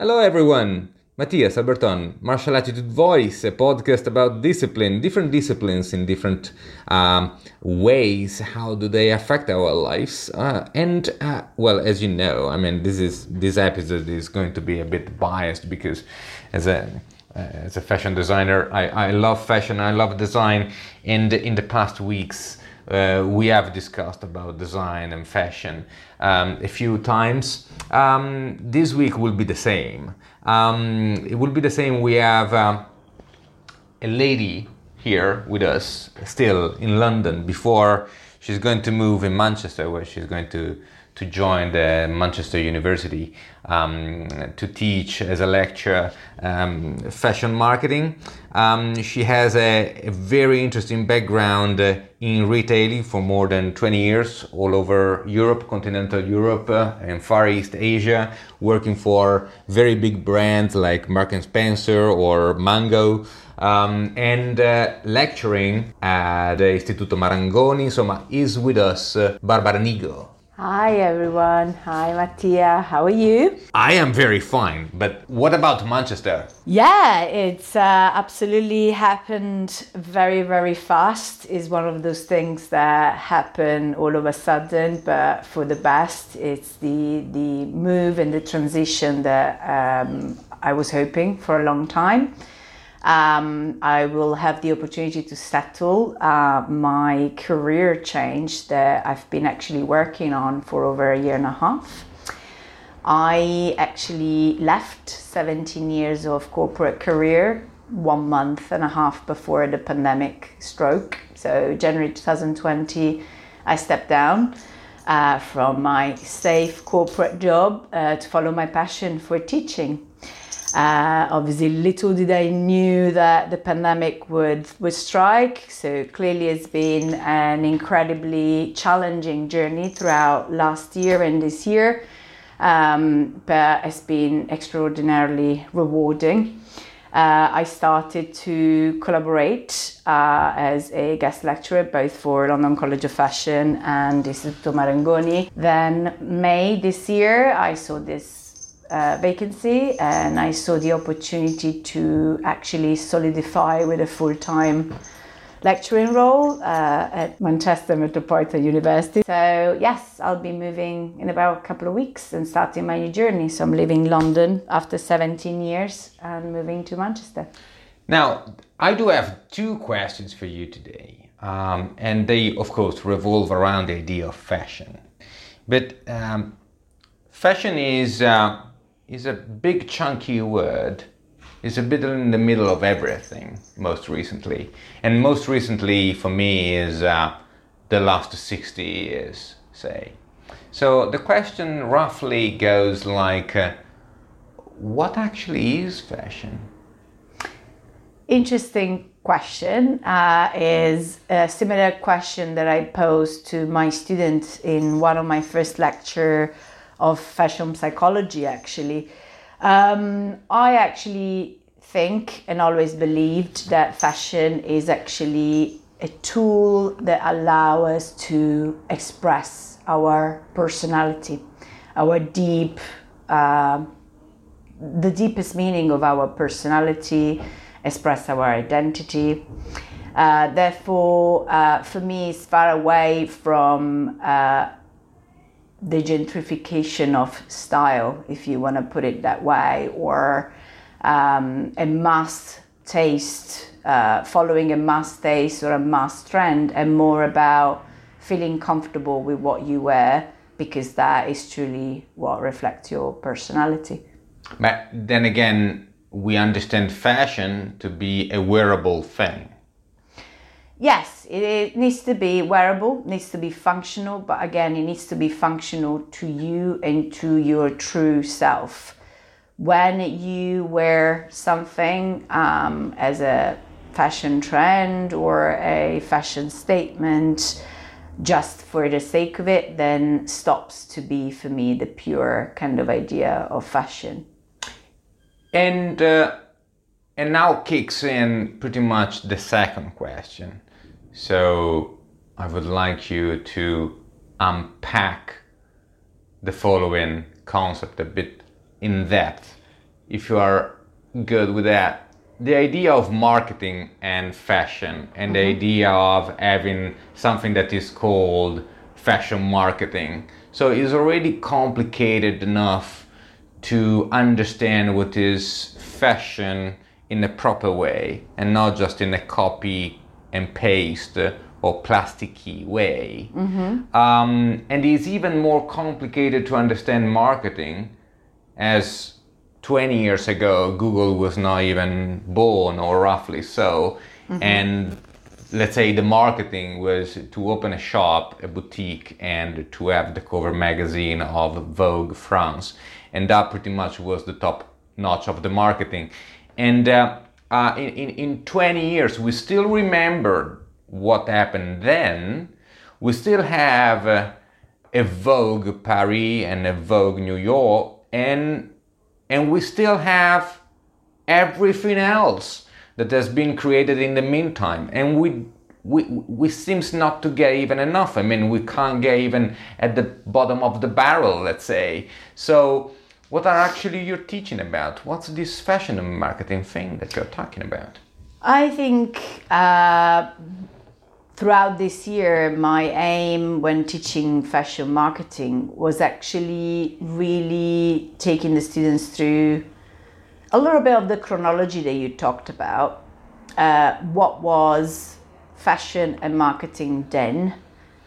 Hello, everyone. Mattia Alberton, Martial Attitude Voice, a podcast about discipline, different disciplines in different um, ways. How do they affect our lives? Uh, and uh, well, as you know, I mean, this is this episode is going to be a bit biased because as a uh, as a fashion designer, I, I love fashion, I love design, and in the past weeks uh, we have discussed about design and fashion um, a few times. Um, this week will be the same. Um, it will be the same. We have uh, a lady here with us, still in London, before she's going to move in Manchester, where she's going to to join the Manchester University um, to teach as a lecturer um, fashion marketing. Um, she has a, a, very interesting background uh, in retailing for more than 20 years, all over Europe, continental Europe, uh, and Far East Asia, working for very big brands like Mark and Spencer or Mango. Um, and uh, lecturing at the Istituto Marangoni. So, is with us uh, Barbara Nigo. Hi everyone. Hi Mattia. How are you? I am very fine. But what about Manchester? Yeah, it's uh, absolutely happened very, very fast. Is one of those things that happen all of a sudden, but for the best. It's the the move and the transition that um, I was hoping for a long time. Um, I will have the opportunity to settle uh, my career change that I've been actually working on for over a year and a half. I actually left 17 years of corporate career one month and a half before the pandemic stroke. So, January 2020, I stepped down. Uh, from my safe corporate job uh, to follow my passion for teaching. Uh, obviously, little did I knew that the pandemic would would strike. So clearly, it's been an incredibly challenging journey throughout last year and this year, um, but it's been extraordinarily rewarding. Uh, I started to collaborate uh, as a guest lecturer both for London College of Fashion and Istituto Marangoni. Then May this year, I saw this uh, vacancy and I saw the opportunity to actually solidify with a full time lecturing role uh, at Manchester Metropolitan University. So, yes, I'll be moving in about a couple of weeks and starting my new journey. So, I'm leaving London after 17 years and moving to Manchester. Now, I do have two questions for you today. Um, and they, of course, revolve around the idea of fashion. But um, fashion is. Uh, is a big chunky word. It's a bit in the middle of everything most recently. And most recently for me is uh, the last 60 years, say. So the question roughly goes like uh, what actually is fashion? Interesting question uh, is a similar question that I posed to my students in one of my first lecture of fashion psychology, actually. Um, I actually think and always believed that fashion is actually a tool that allow us to express our personality, our deep, uh, the deepest meaning of our personality, express our identity. Uh, therefore, uh, for me, it's far away from uh, the gentrification of style, if you want to put it that way, or um, a mass taste, uh, following a mass taste or a mass trend, and more about feeling comfortable with what you wear because that is truly what reflects your personality. But then again, we understand fashion to be a wearable thing yes, it, needs to be wearable, needs to be functional, but again, it needs to be functional to you and to your true self. When you wear something um, as a fashion trend or a fashion statement just for the sake of it, then stops to be for me the pure kind of idea of fashion. And uh, and now kicks in pretty much the second question so I would like you to unpack the following concept a bit in depth. if you are good with that. The idea of marketing and fashion, and the mm-hmm. idea of having something that is called fashion marketing. So it's already complicated enough to understand what is fashion in a proper way and not just in a copy and paste or plasticky way. Um, and it's even more complicated to understand marketing as 20 years ago Google was not even born or roughly so. And let's say the marketing was to open a shop, a boutique, and to have the cover magazine of Vogue France. And that pretty much was the top notch of the marketing. And uh, uh, in, in, in 20 years, we still remember what happened then. We still have uh, a Vogue Paris and a Vogue New York, and and we still have everything else that has been created in the meantime. And we we we seems not to get even enough. I mean we can't get even at the bottom of the barrel let's say. So what are actually you're teaching about what's this fashion and marketing thing that you're talking about I think uh, throughout this year, my aim when teaching fashion marketing was actually really taking the students through a little bit of the chronology that you talked about. Uh, what was fashion and marketing then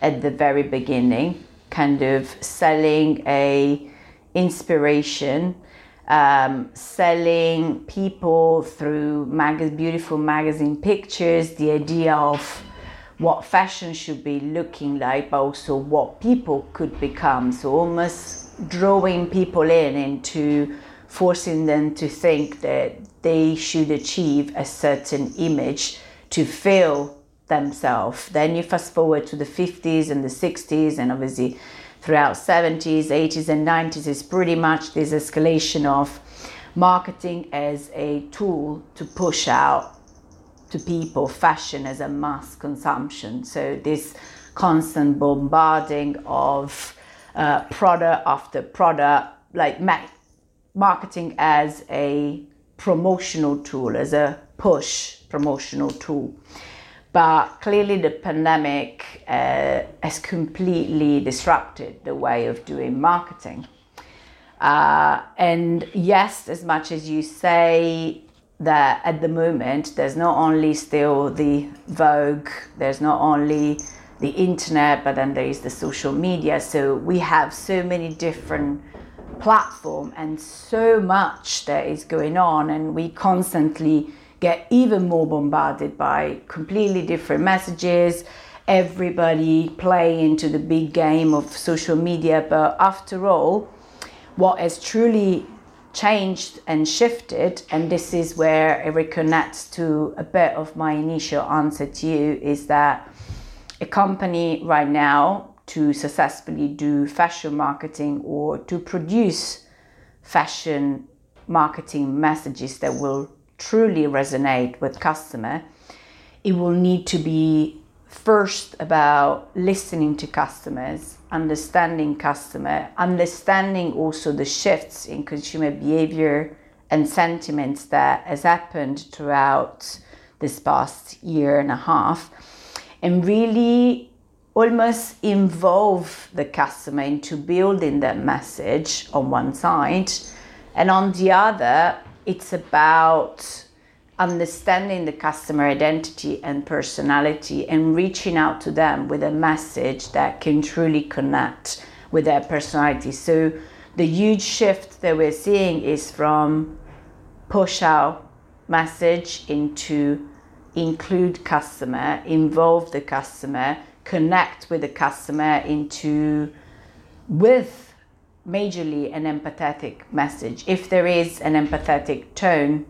at the very beginning, kind of selling a inspiration um, selling people through mag- beautiful magazine pictures, the idea of what fashion should be looking like, but also what people could become. So almost drawing people in into forcing them to think that they should achieve a certain image to feel themselves. Then you fast forward to the 50s and the 60s, and obviously throughout 70s, 80s, and 90s is pretty much this escalation of marketing as a tool to push out to people fashion as a mass consumption. So this constant bombarding of uh, product after product, like ma- marketing as a promotional tool, as a push promotional tool. But clearly, the pandemic uh, has completely disrupted the way of doing marketing. Uh, and yes, as much as you say that at the moment, there's not only still the Vogue, there's not only the internet, but then there is the social media. So we have so many different platform and so much that is going on, and we constantly get even more bombarded by completely different messages. Everybody play into the big game of social media, but after all, what has truly changed and shifted, and this is where it reconnects to a bit of my initial answer to you, is that a company right now to successfully do fashion marketing or to produce fashion marketing messages that will truly resonate with customer it will need to be first about listening to customers understanding customer understanding also the shifts in consumer behavior and sentiments that has happened throughout this past year and a half and really almost involve the customer into building that message on one side. And on the other it's about understanding the customer identity and personality and reaching out to them with a message that can truly connect with their personality. So the huge shift that we're seeing is from push out message into include customer involve the customer connect with the customer into with majorly an empathetic message. If there is an empathetic tone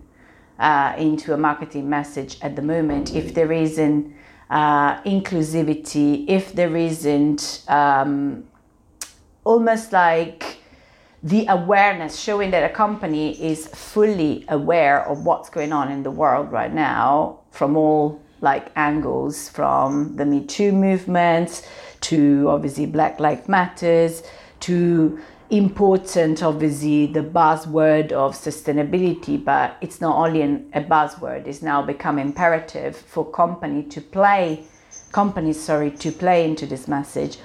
uh, into a marketing message at the moment, if there isn't uh, inclusivity, if there isn't um, almost like the awareness showing that a company is fully aware of what's going on in the world right now from all like angles from the me too movement to obviously black lives matters to important, obviously, the buzzword of sustainability, but it's not only an, a buzzword, it's now become imperative for company to play, companies, sorry, to play into this message.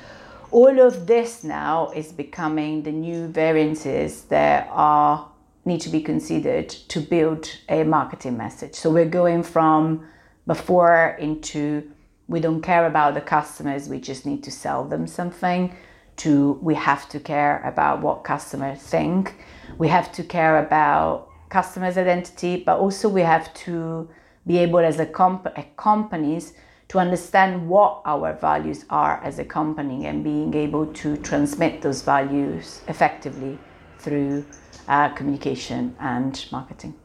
All of this now is becoming the new variances that are need to be considered to build a marketing message. So we're going from before into we don't care about the customers, we just need to sell them something to we have to care about what customers think. We have to care about customers' identity, but also we have to be able as a, comp- companies to understand what our values are as a company and being able to transmit those values effectively through uh, communication and marketing.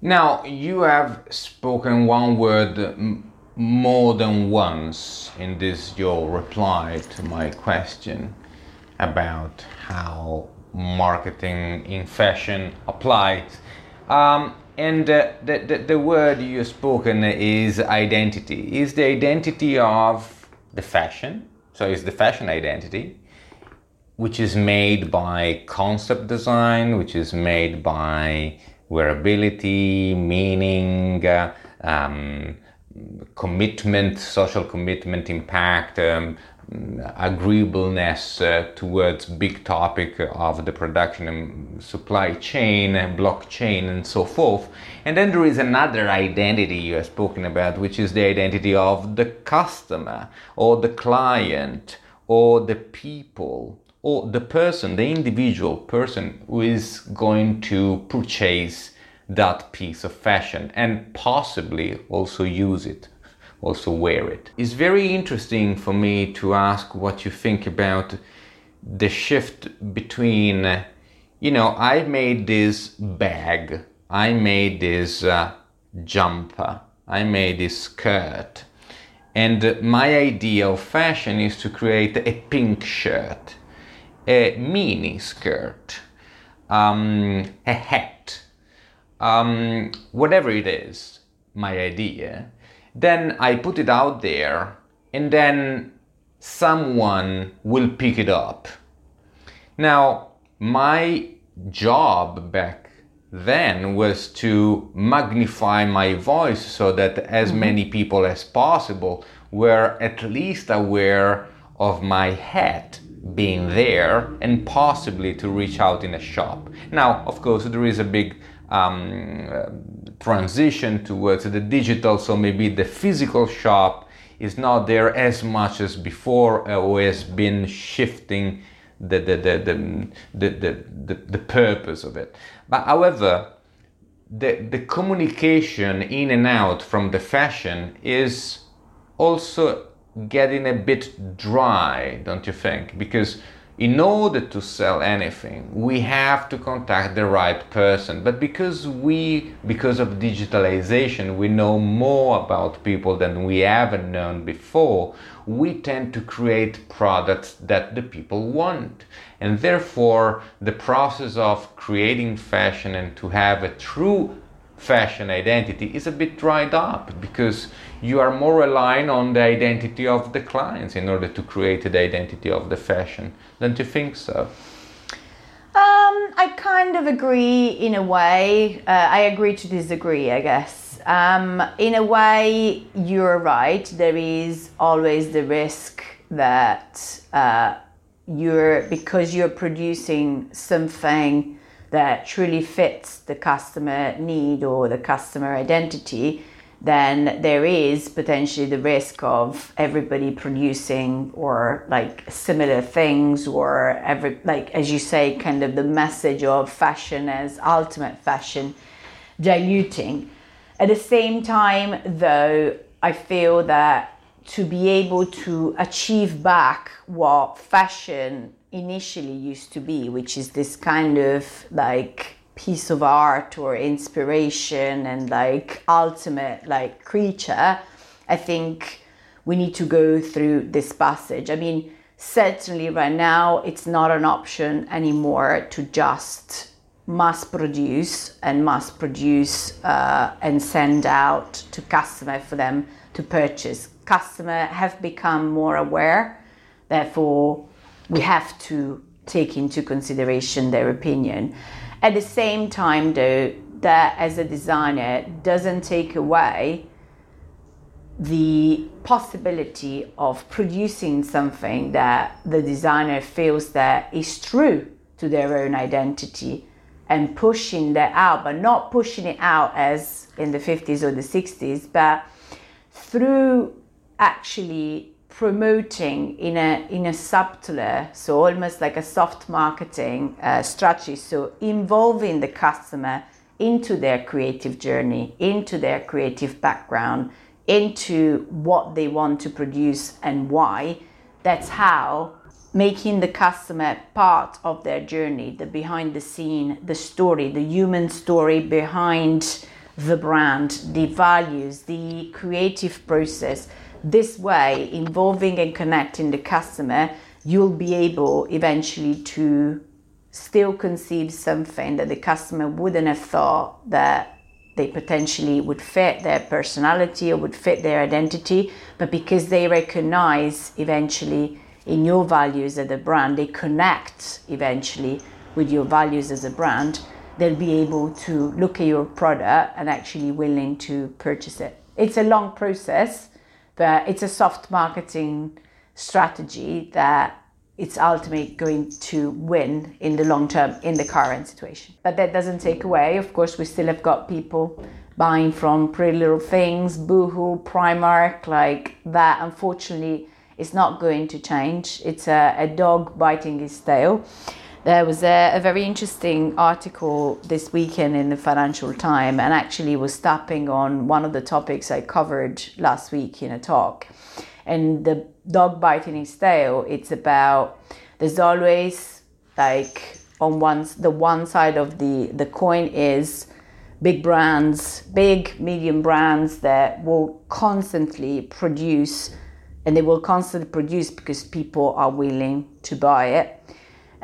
Now, you have spoken one word more than once in this your reply to my question about how marketing in fashion applies. Um, and uh, the, the, the word you've spoken is identity. Is the identity of the fashion, so it's the fashion identity, which is made by concept design, which is made by wearability, meaning, uh, um, commitment, social commitment, impact, um, agreeableness uh, towards big topic of the production and supply chain, blockchain, and so forth. And then there is another identity you have spoken about, which is the identity of the customer or the client or the people or the person, the individual person who is going to purchase that piece of fashion and possibly also use it, also wear it. It's very interesting for me to ask what you think about the shift between, you know, I made this bag, I made this uh, jumper, I made this skirt. And my idea of fashion is to create a pink shirt, a mini skirt, um, a hat, um, whatever it is, my idea, then I put it out there and then someone will pick it up. Now, my job back then was to magnify my voice so that as mm-hmm. many people as possible were at least aware of my hat being there and possibly to reach out in a shop. Now, of course, there is a big um, transition towards the digital, so maybe the physical shop is not there as much as before uh, or has been shifting the, the, the, the, the, the, the purpose of it. But however, the, the communication in and out from the fashion is also getting a bit dry, don't you think? Because in order to sell anything we have to contact the right person. But because we because of digitalization we know more about people than we ever known before we tend to create products that the people want. And therefore the process of creating fashion and to have a true fashion identity is a bit dried up because you are more relying on the identity of the clients in order to create the identity of the fashion. Don't you think so? Um, I kind of agree in a way. Uh, I agree to disagree, I guess. Um, in a way, you're right. There is always the risk that uh, you're because you're producing something that truly fits the customer need or the customer identity, then there is potentially the risk of everybody producing or like similar things or every like as you say kind of the message of fashion as ultimate fashion diluting. At the same time though i feel that to be able to achieve back what fashion initially used to be, which is this kind of like piece of art or inspiration and like ultimate like creature, I think we need to go through this passage. I mean, certainly right now it's not an option anymore to just mass produce and mass produce uh, and send out to customer for them to purchase. Customer have become more aware, therefore we have to take into consideration their opinion. At the same time, though, that as a designer doesn't take away the possibility of producing something that the designer feels that is true to their own identity and pushing that out, but not pushing it out as in the 50s or the 60s, but through actually promoting in a in a subtler, so almost like a soft marketing uh, strategy. So involving the customer into their creative journey, into their creative background, into what they want to produce and why. That's how making the customer part of their journey, the behind the scene, the story, the human story behind the brand, the values, the creative process. This way, involving and connecting the customer, you'll be able eventually to still conceive something that the customer wouldn't have thought that they potentially would fit their personality or would fit their identity, but because they recognize eventually in your values as a brand, they connect eventually with your values as a brand, they'll be able to look at your product and actually willing to purchase it. It's a long process, but it's a soft marketing strategy that it's ultimately going to win in the long term in the current situation. But that doesn't take away, of course, we still have got people buying from Pretty Little Things, Boohoo, Primark, like that. Unfortunately, is not going to change. It's a, a dog biting his tail. There was a, a, very interesting article this weekend in the Financial Times, and actually was tapping on one of the topics I covered last week in a talk. And the dog biting his tail, it's about there's always like on one the one side of the the coin is big brands, big medium brands that will constantly produce and they will constantly produce because people are willing to buy it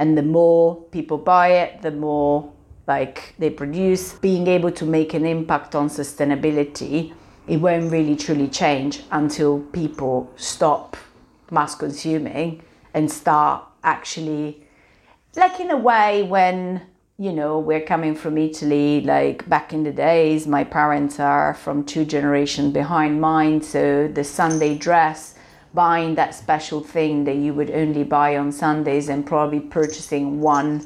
and the more people buy it the more like they produce. Being able to make an impact on sustainability it won't really truly change until people stop mass consuming and start actually like in a way when you know we're coming from italy like back in the days my parents are from two generations behind mine. So the sunday dress buying that special thing that you would only buy on Sundays and probably purchasing one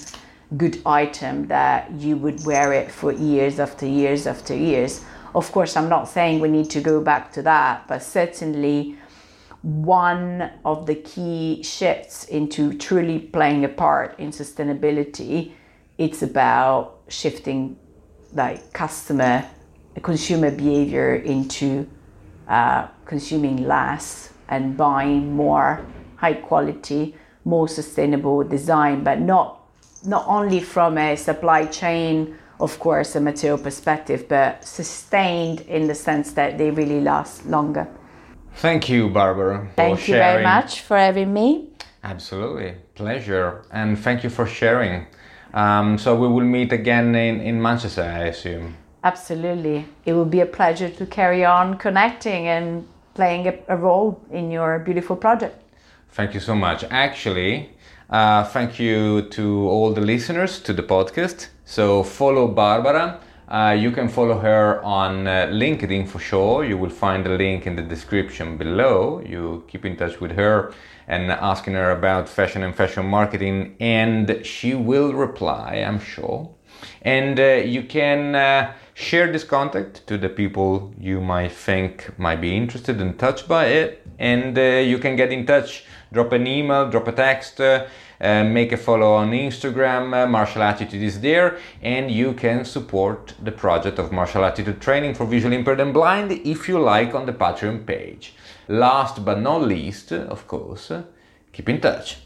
good item that you would wear it for years after years after years. Of course, I'm not saying we need to go back to that, but certainly one of the key shifts into truly playing a part in sustainability it's about shifting like customer consumer behavior into uh, consuming less and buying more high quality, more sustainable design, but not not only from a supply chain, of course, a material perspective, but sustained in the sense that they really last longer. Thank you, Barbara. Thank you very much for having me. Absolutely, pleasure, and thank you for sharing. Um, so we will meet again in, in Manchester, I assume. Absolutely, it will be a pleasure to carry on connecting and playing a, a role in your beautiful project. Thank you so much. Actually, uh, thank you to all the listeners to the podcast. So follow Barbara. Uh, you can follow her on uh, LinkedIn for sure. You will find the link in the description below. You keep in touch with her and asking her about fashion and fashion marketing, and she will reply, I'm sure. And uh, you can uh, share this contact to the people you might think might be interested and touched by it. And uh, you can get in touch, drop an email, drop a text, uh, make a follow on Instagram. Uh, Martial Attitude is there, and you can support the project of Martial Attitude Training for Visually Impaired and Blind if you like on the Patreon page. Last but not least, of course, keep in touch.